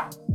you.